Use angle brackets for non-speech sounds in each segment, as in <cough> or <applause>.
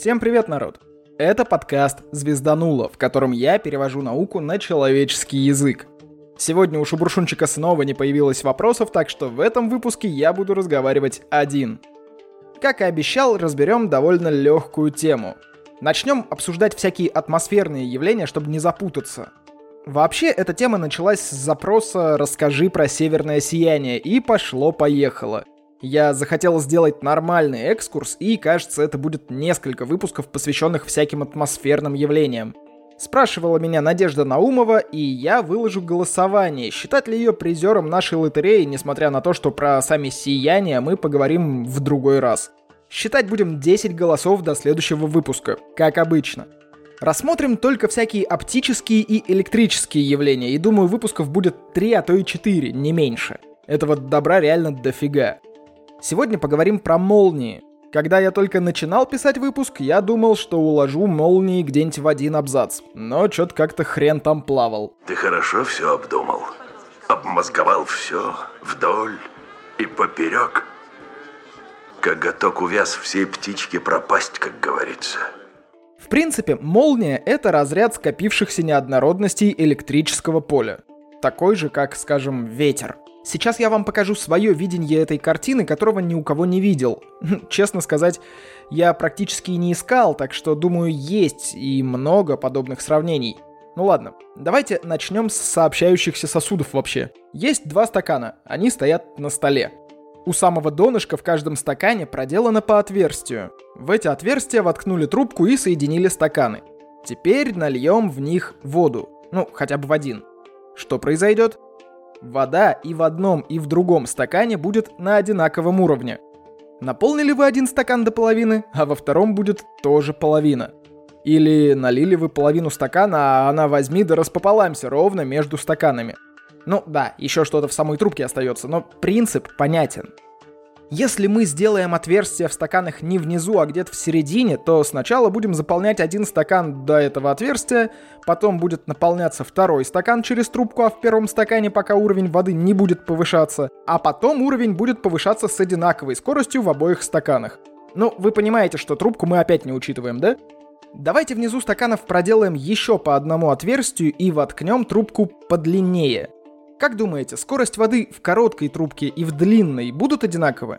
Всем привет, народ! Это подкаст «Звезданула», в котором я перевожу науку на человеческий язык. Сегодня у Шубуршунчика снова не появилось вопросов, так что в этом выпуске я буду разговаривать один. Как и обещал, разберем довольно легкую тему. Начнем обсуждать всякие атмосферные явления, чтобы не запутаться. Вообще, эта тема началась с запроса «Расскажи про северное сияние» и пошло-поехало. Я захотел сделать нормальный экскурс, и, кажется, это будет несколько выпусков, посвященных всяким атмосферным явлениям. Спрашивала меня Надежда Наумова, и я выложу голосование, считать ли ее призером нашей лотереи, несмотря на то, что про сами сияния мы поговорим в другой раз. Считать будем 10 голосов до следующего выпуска, как обычно. Рассмотрим только всякие оптические и электрические явления, и думаю, выпусков будет 3, а то и 4, не меньше. Этого добра реально дофига. Сегодня поговорим про молнии. Когда я только начинал писать выпуск, я думал, что уложу молнии где-нибудь в один абзац. Но что-то как-то хрен там плавал. Ты хорошо все обдумал? Обмозговал все вдоль и поперек? Коготок увяз всей птички пропасть, как говорится. В принципе, молния — это разряд скопившихся неоднородностей электрического поля. Такой же, как, скажем, ветер. Сейчас я вам покажу свое видение этой картины, которого ни у кого не видел. <laughs> Честно сказать, я практически не искал, так что, думаю, есть и много подобных сравнений. Ну ладно, давайте начнем с сообщающихся сосудов вообще. Есть два стакана, они стоят на столе. У самого донышка в каждом стакане проделано по отверстию. В эти отверстия воткнули трубку и соединили стаканы. Теперь нальем в них воду. Ну, хотя бы в один. Что произойдет? Вода и в одном, и в другом стакане будет на одинаковом уровне. Наполнили вы один стакан до половины, а во втором будет тоже половина. Или налили вы половину стакана, а она возьми да распополамся ровно между стаканами. Ну да, еще что-то в самой трубке остается, но принцип понятен. Если мы сделаем отверстие в стаканах не внизу, а где-то в середине, то сначала будем заполнять один стакан до этого отверстия, потом будет наполняться второй стакан через трубку, а в первом стакане пока уровень воды не будет повышаться, а потом уровень будет повышаться с одинаковой скоростью в обоих стаканах. Ну, вы понимаете, что трубку мы опять не учитываем, да? Давайте внизу стаканов проделаем еще по одному отверстию и воткнем трубку подлиннее – как думаете, скорость воды в короткой трубке и в длинной будут одинаковы?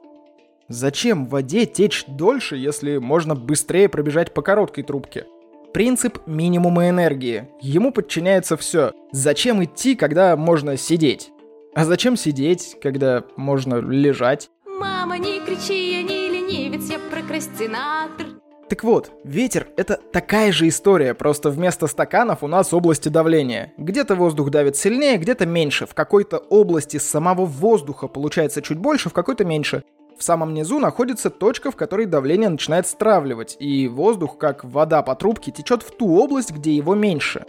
Зачем в воде течь дольше, если можно быстрее пробежать по короткой трубке? Принцип минимума энергии. Ему подчиняется все. Зачем идти, когда можно сидеть? А зачем сидеть, когда можно лежать? Мама, не кричи, я не ленивец, я прокрастинатор. Так вот, ветер — это такая же история, просто вместо стаканов у нас области давления. Где-то воздух давит сильнее, где-то меньше. В какой-то области самого воздуха получается чуть больше, в какой-то меньше. В самом низу находится точка, в которой давление начинает стравливать, и воздух, как вода по трубке, течет в ту область, где его меньше.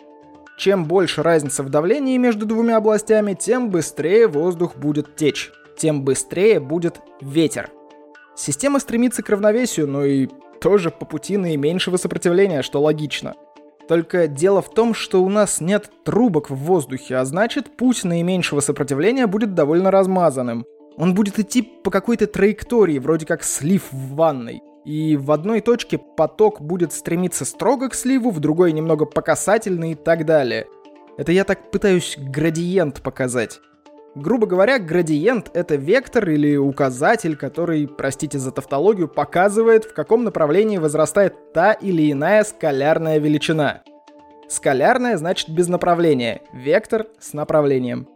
Чем больше разница в давлении между двумя областями, тем быстрее воздух будет течь, тем быстрее будет ветер. Система стремится к равновесию, но и тоже по пути наименьшего сопротивления, что логично. Только дело в том, что у нас нет трубок в воздухе, а значит путь наименьшего сопротивления будет довольно размазанным. Он будет идти по какой-то траектории, вроде как слив в ванной. И в одной точке поток будет стремиться строго к сливу, в другой немного по касательной и так далее. Это я так пытаюсь градиент показать. Грубо говоря, градиент — это вектор или указатель, который, простите за тавтологию, показывает, в каком направлении возрастает та или иная скалярная величина. Скалярная значит без направления, вектор с направлением.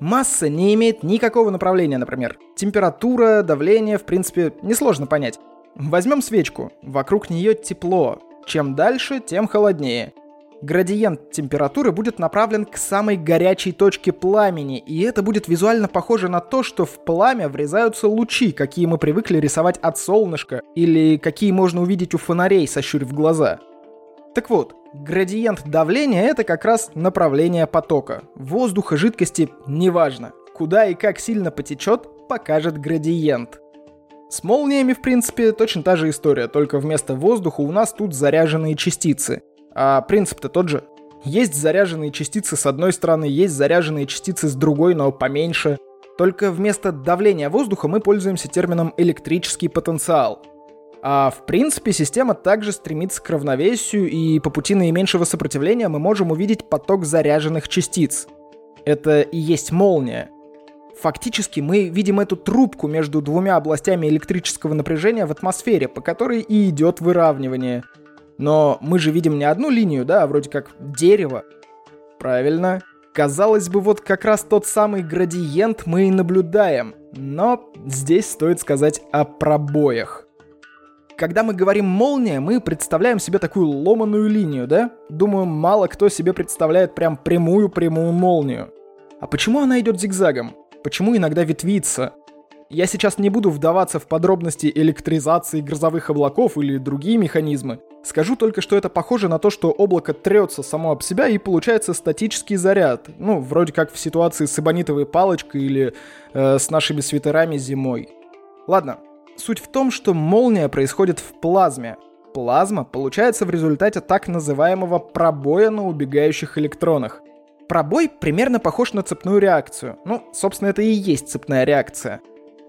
Масса не имеет никакого направления, например. Температура, давление, в принципе, несложно понять. Возьмем свечку. Вокруг нее тепло. Чем дальше, тем холоднее градиент температуры будет направлен к самой горячей точке пламени, и это будет визуально похоже на то, что в пламя врезаются лучи, какие мы привыкли рисовать от солнышка, или какие можно увидеть у фонарей, сощурив глаза. Так вот, градиент давления — это как раз направление потока. Воздуха, жидкости — неважно. Куда и как сильно потечет, покажет градиент. С молниями, в принципе, точно та же история, только вместо воздуха у нас тут заряженные частицы — а принцип-то тот же. Есть заряженные частицы с одной стороны, есть заряженные частицы с другой, но поменьше. Только вместо давления воздуха мы пользуемся термином электрический потенциал. А в принципе система также стремится к равновесию, и по пути наименьшего сопротивления мы можем увидеть поток заряженных частиц. Это и есть молния. Фактически мы видим эту трубку между двумя областями электрического напряжения в атмосфере, по которой и идет выравнивание. Но мы же видим не одну линию, да, вроде как дерево. Правильно. Казалось бы, вот как раз тот самый градиент мы и наблюдаем. Но здесь стоит сказать о пробоях. Когда мы говорим «молния», мы представляем себе такую ломаную линию, да? Думаю, мало кто себе представляет прям прямую-прямую молнию. А почему она идет зигзагом? Почему иногда ветвится? Я сейчас не буду вдаваться в подробности электризации грозовых облаков или другие механизмы. Скажу только, что это похоже на то, что облако трется само об себя и получается статический заряд. Ну, вроде как в ситуации с эбонитовой палочкой или э, с нашими свитерами зимой. Ладно, Суть в том, что молния происходит в плазме. Плазма получается в результате так называемого пробоя на убегающих электронах. Пробой примерно похож на цепную реакцию. Ну, собственно, это и есть цепная реакция.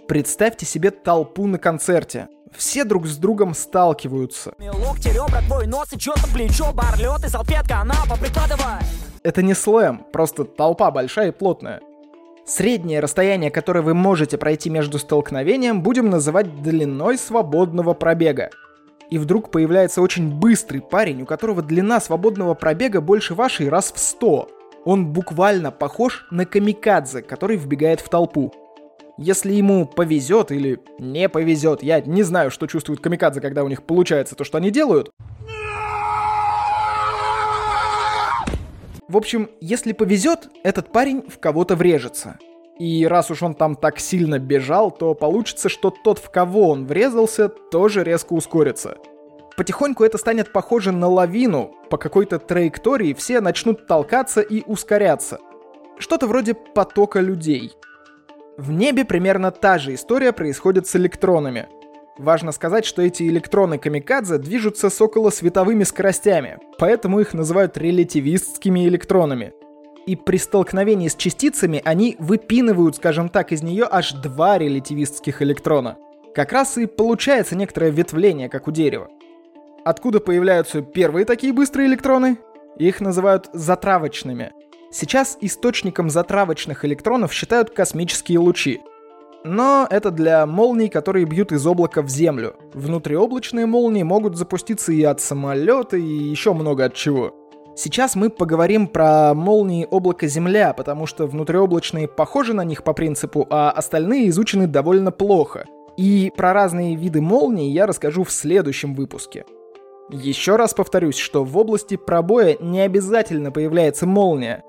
Представьте себе толпу на концерте. Все друг с другом сталкиваются. Это не слэм, просто толпа большая и плотная. Среднее расстояние, которое вы можете пройти между столкновением, будем называть длиной свободного пробега. И вдруг появляется очень быстрый парень, у которого длина свободного пробега больше вашей раз в 100. Он буквально похож на камикадзе, который вбегает в толпу. Если ему повезет или не повезет, я не знаю, что чувствуют камикадзе, когда у них получается то, что они делают, В общем, если повезет, этот парень в кого-то врежется. И раз уж он там так сильно бежал, то получится, что тот, в кого он врезался, тоже резко ускорится. Потихоньку это станет похоже на лавину. По какой-то траектории все начнут толкаться и ускоряться. Что-то вроде потока людей. В небе примерно та же история происходит с электронами. Важно сказать, что эти электроны камикадзе движутся с околосветовыми скоростями, поэтому их называют релятивистскими электронами. И при столкновении с частицами они выпинывают, скажем так, из нее аж два релятивистских электрона. Как раз и получается некоторое ветвление, как у дерева. Откуда появляются первые такие быстрые электроны? Их называют затравочными. Сейчас источником затравочных электронов считают космические лучи — но это для молний, которые бьют из облака в землю. Внутриоблачные молнии могут запуститься и от самолета, и еще много от чего. Сейчас мы поговорим про молнии облака Земля, потому что внутриоблачные похожи на них по принципу, а остальные изучены довольно плохо. И про разные виды молний я расскажу в следующем выпуске. Еще раз повторюсь, что в области пробоя не обязательно появляется молния.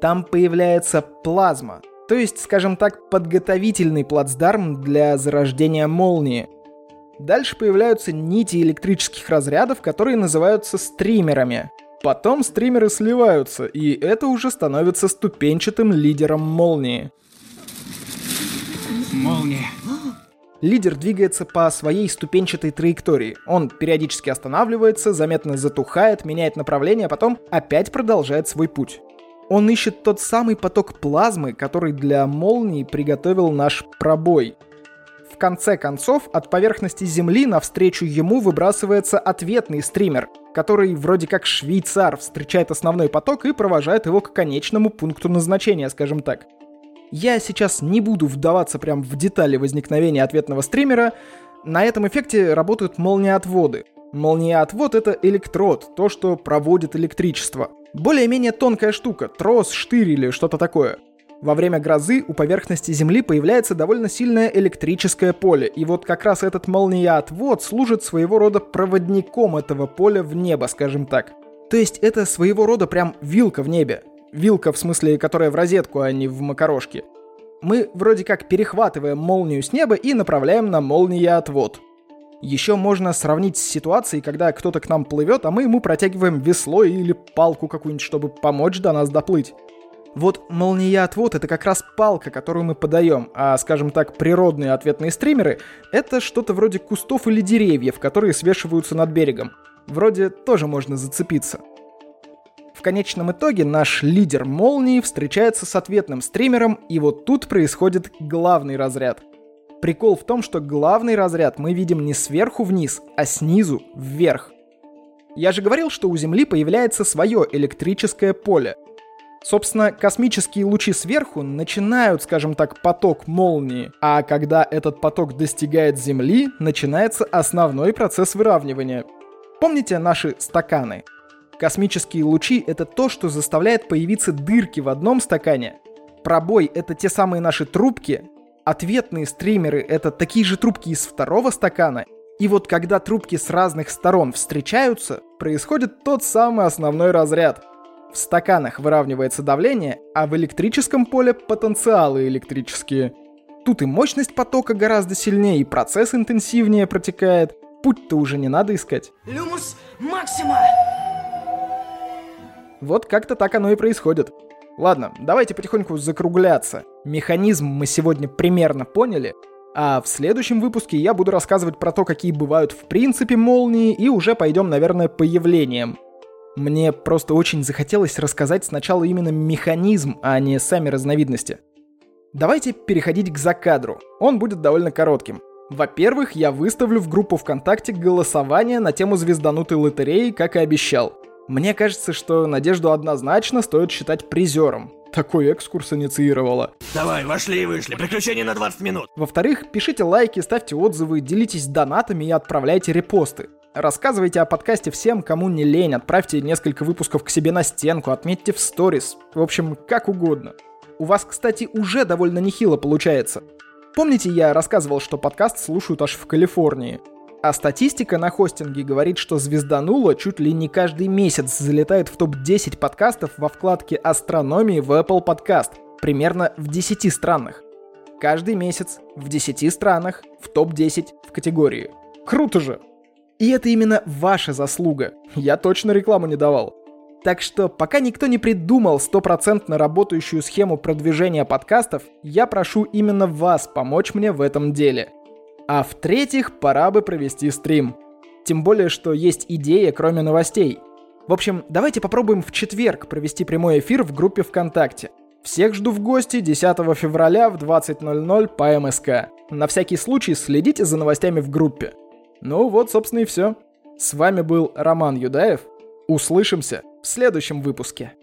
Там появляется плазма, то есть, скажем так, подготовительный плацдарм для зарождения молнии. Дальше появляются нити электрических разрядов, которые называются стримерами. Потом стримеры сливаются, и это уже становится ступенчатым лидером молнии. Молния. Лидер двигается по своей ступенчатой траектории. Он периодически останавливается, заметно затухает, меняет направление, а потом опять продолжает свой путь. Он ищет тот самый поток плазмы, который для молнии приготовил наш пробой. В конце концов, от поверхности Земли навстречу ему выбрасывается ответный стример, который вроде как швейцар встречает основной поток и провожает его к конечному пункту назначения, скажем так. Я сейчас не буду вдаваться прям в детали возникновения ответного стримера. На этом эффекте работают молниеотводы. Молниеотвод — это электрод, то, что проводит электричество. Более-менее тонкая штука, трос, штырь или что-то такое. Во время грозы у поверхности Земли появляется довольно сильное электрическое поле, и вот как раз этот молниеотвод служит своего рода проводником этого поля в небо, скажем так. То есть это своего рода прям вилка в небе. Вилка в смысле, которая в розетку, а не в макарошке. Мы вроде как перехватываем молнию с неба и направляем на молниеотвод. Еще можно сравнить с ситуацией, когда кто-то к нам плывет, а мы ему протягиваем весло или палку какую-нибудь, чтобы помочь до нас доплыть. Вот молния-отвод — это как раз палка, которую мы подаем, а, скажем так, природные ответные стримеры — это что-то вроде кустов или деревьев, которые свешиваются над берегом. Вроде тоже можно зацепиться. В конечном итоге наш лидер молнии встречается с ответным стримером, и вот тут происходит главный разряд — Прикол в том, что главный разряд мы видим не сверху вниз, а снизу вверх. Я же говорил, что у Земли появляется свое электрическое поле. Собственно, космические лучи сверху начинают, скажем так, поток молнии, а когда этот поток достигает Земли, начинается основной процесс выравнивания. Помните наши стаканы? Космические лучи — это то, что заставляет появиться дырки в одном стакане. Пробой — это те самые наши трубки, Ответные стримеры — это такие же трубки из второго стакана. И вот когда трубки с разных сторон встречаются, происходит тот самый основной разряд. В стаканах выравнивается давление, а в электрическом поле потенциалы электрические. Тут и мощность потока гораздо сильнее, и процесс интенсивнее протекает. Путь-то уже не надо искать. Люмус Максима! Вот как-то так оно и происходит. Ладно, давайте потихоньку закругляться. Механизм мы сегодня примерно поняли, а в следующем выпуске я буду рассказывать про то, какие бывают в принципе молнии, и уже пойдем, наверное, по явлениям. Мне просто очень захотелось рассказать сначала именно механизм, а не сами разновидности. Давайте переходить к закадру. Он будет довольно коротким. Во-первых, я выставлю в группу ВКонтакте голосование на тему звезданутой лотереи, как и обещал. Мне кажется, что Надежду однозначно стоит считать призером. Такой экскурс инициировала. Давай, вошли и вышли. Приключения на 20 минут. Во-вторых, пишите лайки, ставьте отзывы, делитесь донатами и отправляйте репосты. Рассказывайте о подкасте всем, кому не лень, отправьте несколько выпусков к себе на стенку, отметьте в сторис. В общем, как угодно. У вас, кстати, уже довольно нехило получается. Помните, я рассказывал, что подкаст слушают аж в Калифорнии? А статистика на хостинге говорит, что звездануло чуть ли не каждый месяц залетает в топ-10 подкастов во вкладке «Астрономии» в Apple Podcast, примерно в 10 странах. Каждый месяц в 10 странах в топ-10 в категории. Круто же! И это именно ваша заслуга. Я точно рекламу не давал. Так что, пока никто не придумал стопроцентно работающую схему продвижения подкастов, я прошу именно вас помочь мне в этом деле – а в-третьих, пора бы провести стрим. Тем более, что есть идея, кроме новостей. В общем, давайте попробуем в четверг провести прямой эфир в группе ВКонтакте. Всех жду в гости 10 февраля в 20.00 по МСК. На всякий случай следите за новостями в группе. Ну вот, собственно, и все. С вами был Роман Юдаев. Услышимся в следующем выпуске.